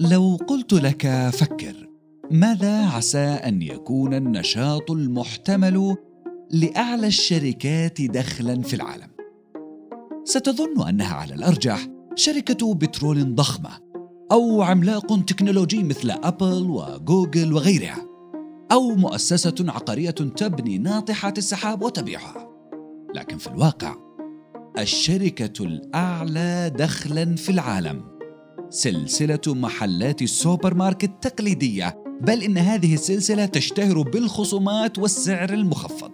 لو قلت لك فكر ماذا عسى أن يكون النشاط المحتمل لأعلى الشركات دخلا في العالم؟ ستظن أنها على الأرجح شركة بترول ضخمة أو عملاق تكنولوجي مثل أبل وجوجل وغيرها أو مؤسسة عقارية تبني ناطحات السحاب وتبيعها. لكن في الواقع الشركة الأعلى دخلا في العالم سلسلة محلات السوبر ماركت التقليدية بل إن هذه السلسلة تشتهر بالخصومات والسعر المخفض.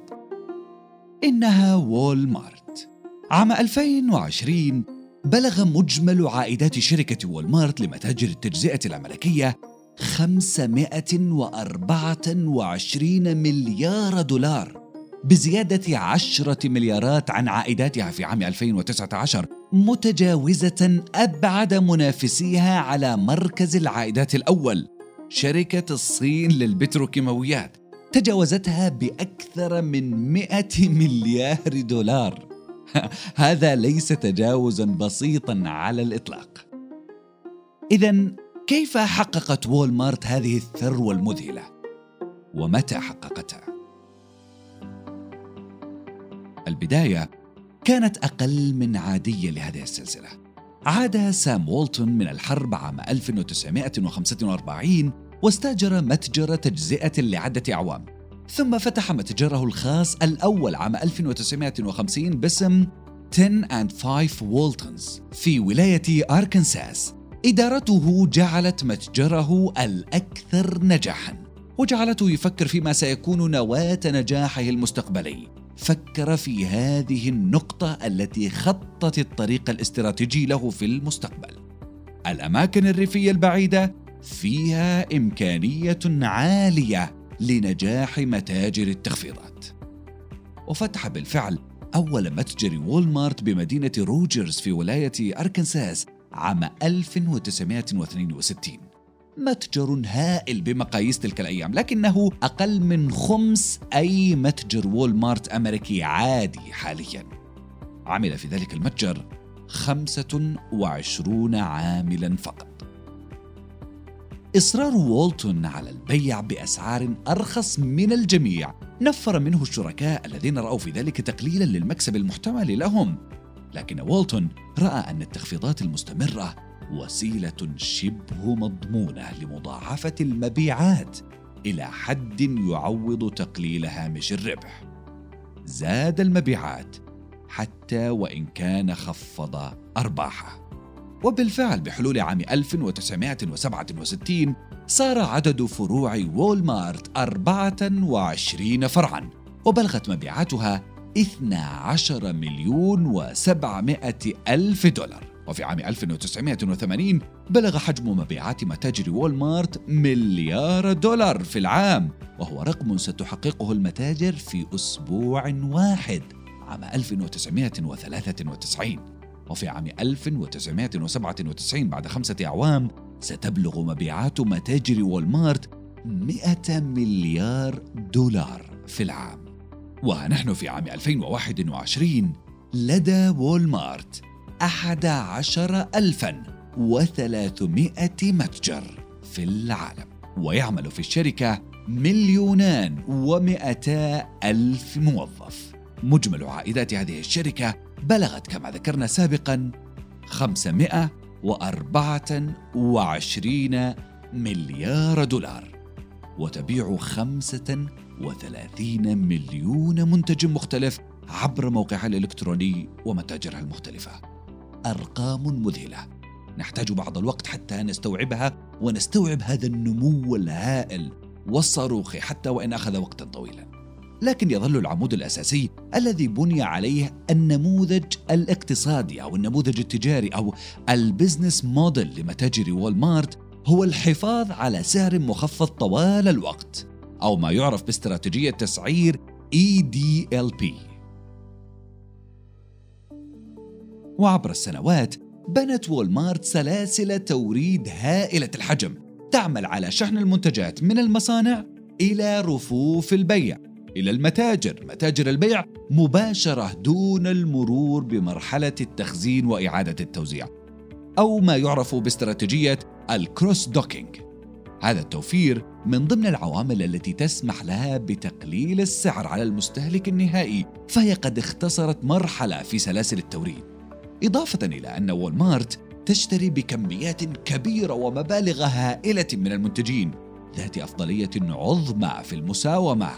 إنها وول مارت عام 2020 بلغ مجمل عائدات شركة والمارت لمتاجر التجزئة الأمريكية 524 مليار دولار بزيادة عشرة مليارات عن عائداتها في عام 2019 متجاوزة أبعد منافسيها على مركز العائدات الأول شركة الصين للبتروكيماويات تجاوزتها بأكثر من 100 مليار دولار هذا ليس تجاوزا بسيطا على الإطلاق إذا كيف حققت وول مارت هذه الثروة المذهلة؟ ومتى حققتها؟ البداية كانت أقل من عادية لهذه السلسلة. عاد سام وولتون من الحرب عام 1945 واستأجر متجر تجزئة لعدة أعوام ثم فتح متجره الخاص الأول عام 1950 باسم 10 and 5 وولتونز في ولاية أركنساس. إدارته جعلت متجره الأكثر نجاحاً وجعلته يفكر فيما سيكون نواة نجاحه المستقبلي. فكر في هذه النقطة التي خطت الطريق الاستراتيجي له في المستقبل. الأماكن الريفية البعيدة فيها إمكانية عالية لنجاح متاجر التخفيضات. وفتح بالفعل أول متجر وولمارت بمدينة روجرز في ولاية أركنساس عام 1962 متجر هائل بمقاييس تلك الأيام لكنه أقل من خمس أي متجر وولمارت أمريكي عادي حاليا. عمل في ذلك المتجر 25 عاملا فقط. إصرار وولتون على البيع بأسعار أرخص من الجميع. نفر منه الشركاء الذين رأوا في ذلك تقليلا للمكسب المحتمل لهم. لكن وولتون رأى أن التخفيضات المستمرة وسيلة شبه مضمونة لمضاعفة المبيعات إلى حد يعوض تقليل هامش الربح. زاد المبيعات حتى وإن كان خفض أرباحه. وبالفعل بحلول عام 1967 صار عدد فروع وولمارت 24 فرعا وبلغت مبيعاتها 12 مليون و700 ألف دولار. وفي عام 1980 بلغ حجم مبيعات متاجر وولمارت مليار دولار في العام وهو رقم ستحققه المتاجر في أسبوع واحد عام 1993 وفي عام 1997 بعد خمسة أعوام ستبلغ مبيعات متاجر وولمارت 100 مليار دولار في العام. ونحن في عام 2021 لدى وولمارت أحد عشر ألفا وثلاثمائة متجر في العالم ويعمل في الشركة مليونان ومئتا ألف موظف. مجمل عائدات هذه الشركة بلغت كما ذكرنا سابقا 524 مليار دولار وتبيع 35 مليون منتج مختلف عبر موقعها الإلكتروني ومتاجرها المختلفة. أرقام مذهلة. نحتاج بعض الوقت حتى نستوعبها ونستوعب هذا النمو الهائل والصاروخي حتى وإن أخذ وقتا طويلا. لكن يظل العمود الأساسي الذي بني عليه النموذج الاقتصادي أو النموذج التجاري أو ال business model لمتاجر والمارت هو الحفاظ على سعر مخفض طوال الوقت أو ما يعرف باستراتيجية تسعير EDLP وعبر السنوات بنت وولمارت سلاسل توريد هائلة الحجم تعمل على شحن المنتجات من المصانع إلى رفوف البيع إلى المتاجر متاجر البيع مباشرة دون المرور بمرحلة التخزين وإعادة التوزيع أو ما يعرف باستراتيجية ال cross docking. هذا التوفير من ضمن العوامل التي تسمح لها بتقليل السعر على المستهلك النهائي فهي قد اختصرت مرحلة في سلاسل التوريد. إضافة إلى أن وولمارت تشتري بكميات كبيرة ومبالغ هائلة من المنتجين ذات أفضلية عظمى في المساومة.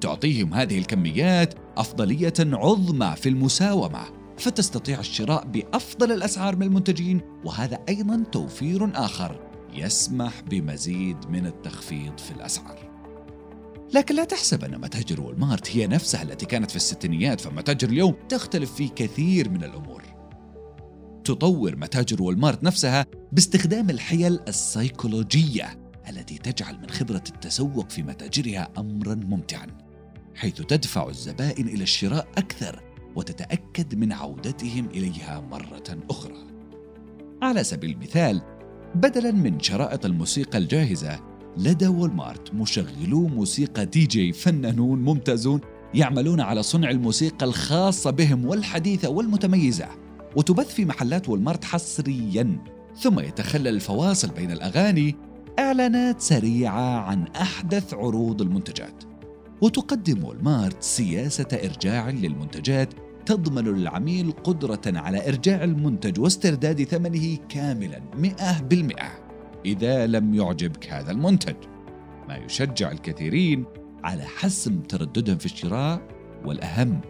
تعطيهم هذه الكميات أفضلية عظمى في المساومة فتستطيع الشراء بأفضل الأسعار من المنتجين وهذا أيضا توفير آخر يسمح بمزيد من التخفيض في الأسعار. لكن لا تحسب أن متاجر والمارت هي نفسها التي كانت في الستينيات فمتاجر اليوم تختلف في كثير من الأمور. تطور متاجر والمارت نفسها باستخدام الحيل السيكولوجية التي تجعل من خبرة التسوق في متاجرها أمرا ممتعا حيث تدفع الزبائن إلى الشراء أكثر وتتأكد من عودتهم إليها مرة أخرى. على سبيل المثال بدلا من شرائط الموسيقى الجاهزة لدى وولمارت مشغلو موسيقى دي جي فنانون ممتازون يعملون على صنع الموسيقى الخاصة بهم والحديثة والمتميزة. وتبث في محلات والمارت حصريا ثم يتخلل الفواصل بين الأغاني إعلانات سريعة عن أحدث عروض المنتجات. وتقدم والمارت سياسة إرجاع للمنتجات تضمن للعميل قدرة على إرجاع المنتج واسترداد ثمنه كاملا 100% إذا لم يعجبك هذا المنتج ما يشجع الكثيرين على حسم ترددهم في الشراء والأهم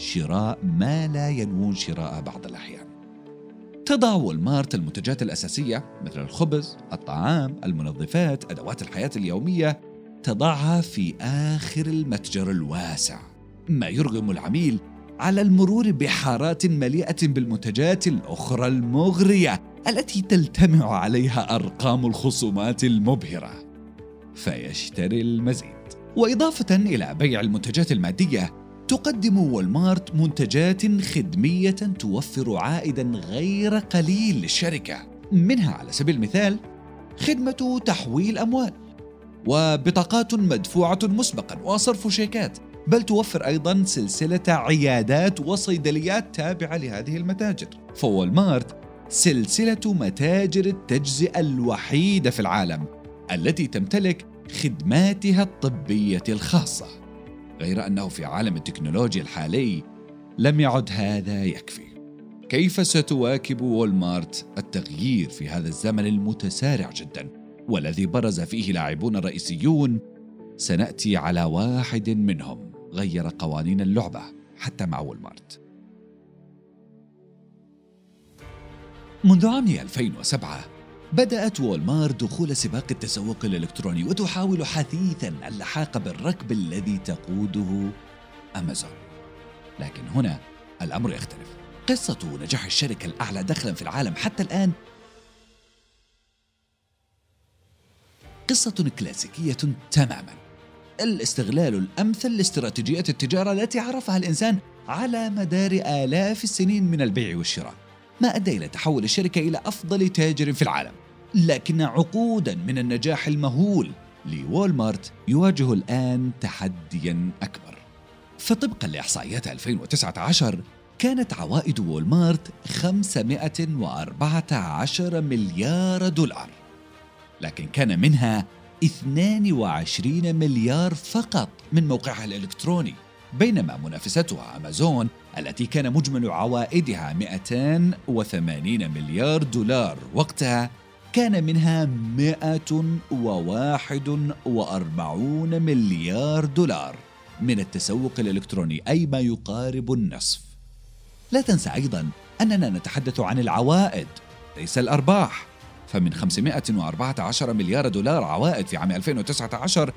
شراء ما لا ينوون شراءه بعض الأحيان. تضع والمارت المنتجات الأساسية مثل الخبز، الطعام، المنظفات، أدوات الحياة اليومية تضعها في آخر المتجر الواسع. ما يرغم العميل على المرور بحارات مليئة بالمنتجات الأخرى المغرية التي تلتمع عليها أرقام الخصومات المبهرة. فيشتري المزيد. وإضافة إلى بيع المنتجات المادية تقدم والمارت منتجات خدمية توفر عائدا غير قليل للشركة. منها على سبيل المثال خدمة تحويل أموال وبطاقات مدفوعة مسبقا وصرف شيكات. بل توفر أيضا سلسلة عيادات وصيدليات تابعة لهذه المتاجر. فوالمارت سلسلة متاجر التجزئة الوحيدة في العالم التي تمتلك خدماتها الطبية الخاصة. غير أنه في عالم التكنولوجيا الحالي لم يعد هذا يكفي. كيف ستواكب وولمارت التغيير في هذا الزمن المتسارع جدا والذي برز فيه لاعبون رئيسيون؟ سنأتي على واحد منهم غير قوانين اللعبة حتى مع وولمارت منذ عام 2007 بدأت وولمار دخول سباق التسوق الإلكتروني وتحاول حثيثا اللحاق بالركب الذي تقوده أمازون. لكن هنا الأمر يختلف. قصة نجاح الشركة الأعلى دخلا في العالم حتى الآن قصة كلاسيكية تماما. الاستغلال الأمثل لاستراتيجية التجارة التي عرفها الإنسان على مدار آلاف السنين من البيع والشراء ما أدى إلى تحول الشركة إلى أفضل تاجر في العالم. لكن عقودا من النجاح المهول لوولمارت يواجه الآن تحديا أكبر. فطبقا لإحصائيات 2019 كانت عوائد وولمارت 514 مليار دولار لكن كان منها 22 مليار فقط من موقعها الإلكتروني بينما منافستها أمازون التي كان مجمل عوائدها 280 مليار دولار وقتها كان منها 141 مليار دولار من التسوق الإلكتروني أي ما يقارب النصف. لا تنسى أيضا أننا نتحدث عن العوائد ليس الأرباح. فمن 514 مليار دولار عوائد في عام 2019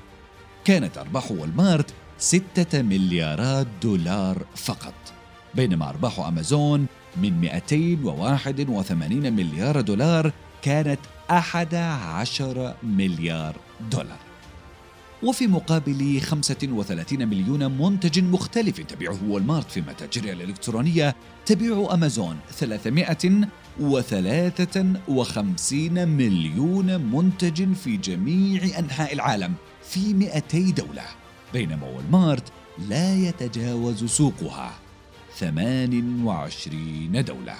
كانت أرباح والمارت ستة مليارات دولار فقط. بينما أرباح أمازون من 281 مليار دولار كانت 11 مليار دولار. وفي مقابل 35 مليون منتج مختلف تبيعه والمارت في متاجرها الإلكترونية تبيع أمازون 353 مليون منتج في جميع أنحاء العالم في 200 دولة. بينما والمارت لا يتجاوز سوقها. 28 دولة.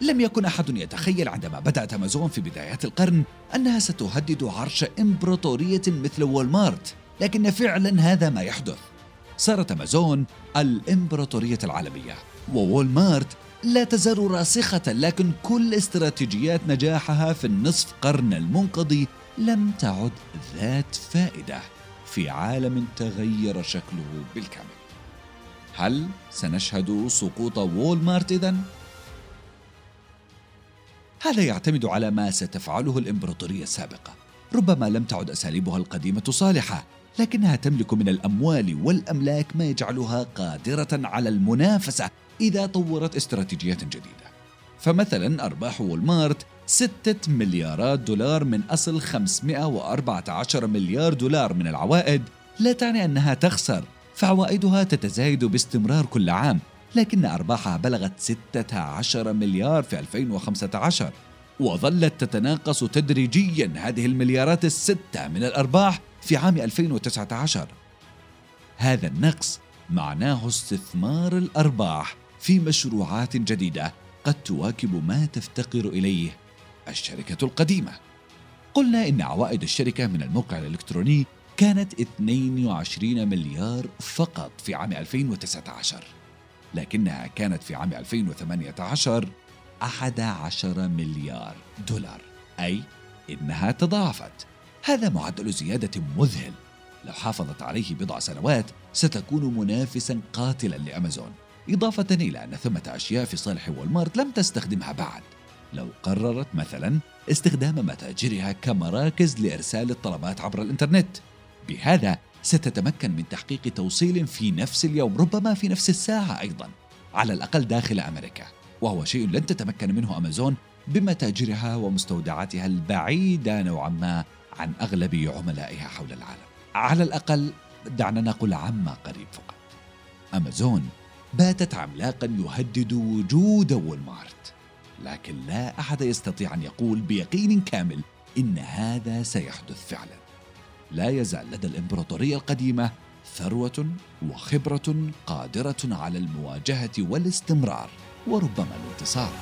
لم يكن أحد يتخيل عندما بدأت أمازون في بدايات القرن أنها ستهدد عرش إمبراطورية مثل وولمارت لكن فعلا هذا ما يحدث. صارت أمازون الإمبراطورية العالمية ووولمارت لا تزال راسخة لكن كل استراتيجيات نجاحها في النصف قرن المنقضي لم تعد ذات فائدة في عالم تغير شكله بالكامل. هل سنشهد سقوط وولمارت إذن؟ هذا يعتمد على ما ستفعله الإمبراطورية السابقة. ربما لم تعد أساليبها القديمة صالحة لكنها تملك من الأموال والأملاك ما يجعلها قادرة على المنافسة إذا طورت استراتيجيات جديدة. فمثلا أرباح وولمارت ستة مليارات دولار من أصل 514 مليار دولار من العوائد لا تعني أنها تخسر فعوائدها تتزايد باستمرار كل عام. لكن أرباحها بلغت 16 مليار في 2015 وظلت تتناقص تدريجيا هذه المليارات الستة من الأرباح في عام 2019 هذا النقص معناه استثمار الأرباح في مشروعات جديدة قد تواكب ما تفتقر إليه الشركة القديمة. قلنا إن عوائد الشركة من الموقع الإلكتروني كانت 22 مليار فقط في عام 2019 لكنها كانت في عام 2018 11 مليار دولار. أي إنها تضاعفت. هذا معدل زيادة مذهل. لو حافظت عليه بضع سنوات ستكون منافسا قاتلا لأمازون. إضافة إلى أن ثمة أشياء في صالح والمارت لم تستخدمها بعد. لو قررت مثلا استخدام متاجرها كمراكز لإرسال الطلبات عبر الإنترنت. بهذا ستتمكن من تحقيق توصيل في نفس اليوم ربما في نفس الساعة أيضا على الأقل داخل أمريكا. وهو شيء لن تتمكن منه أمازون بمتاجرها ومستودعاتها البعيدة نوعا ما عن أغلب عملائها حول العالم. على الأقل دعنا نقول عما قريب فقط. أمازون باتت عملاقا يهدد وجود وولمارت لكن لا أحد يستطيع أن يقول بيقين كامل إن هذا سيحدث فعلا. لا يزال لدى الإمبراطورية القديمة ثروة وخبرة قادرة على المواجهة والاستمرار وربما الانتصار.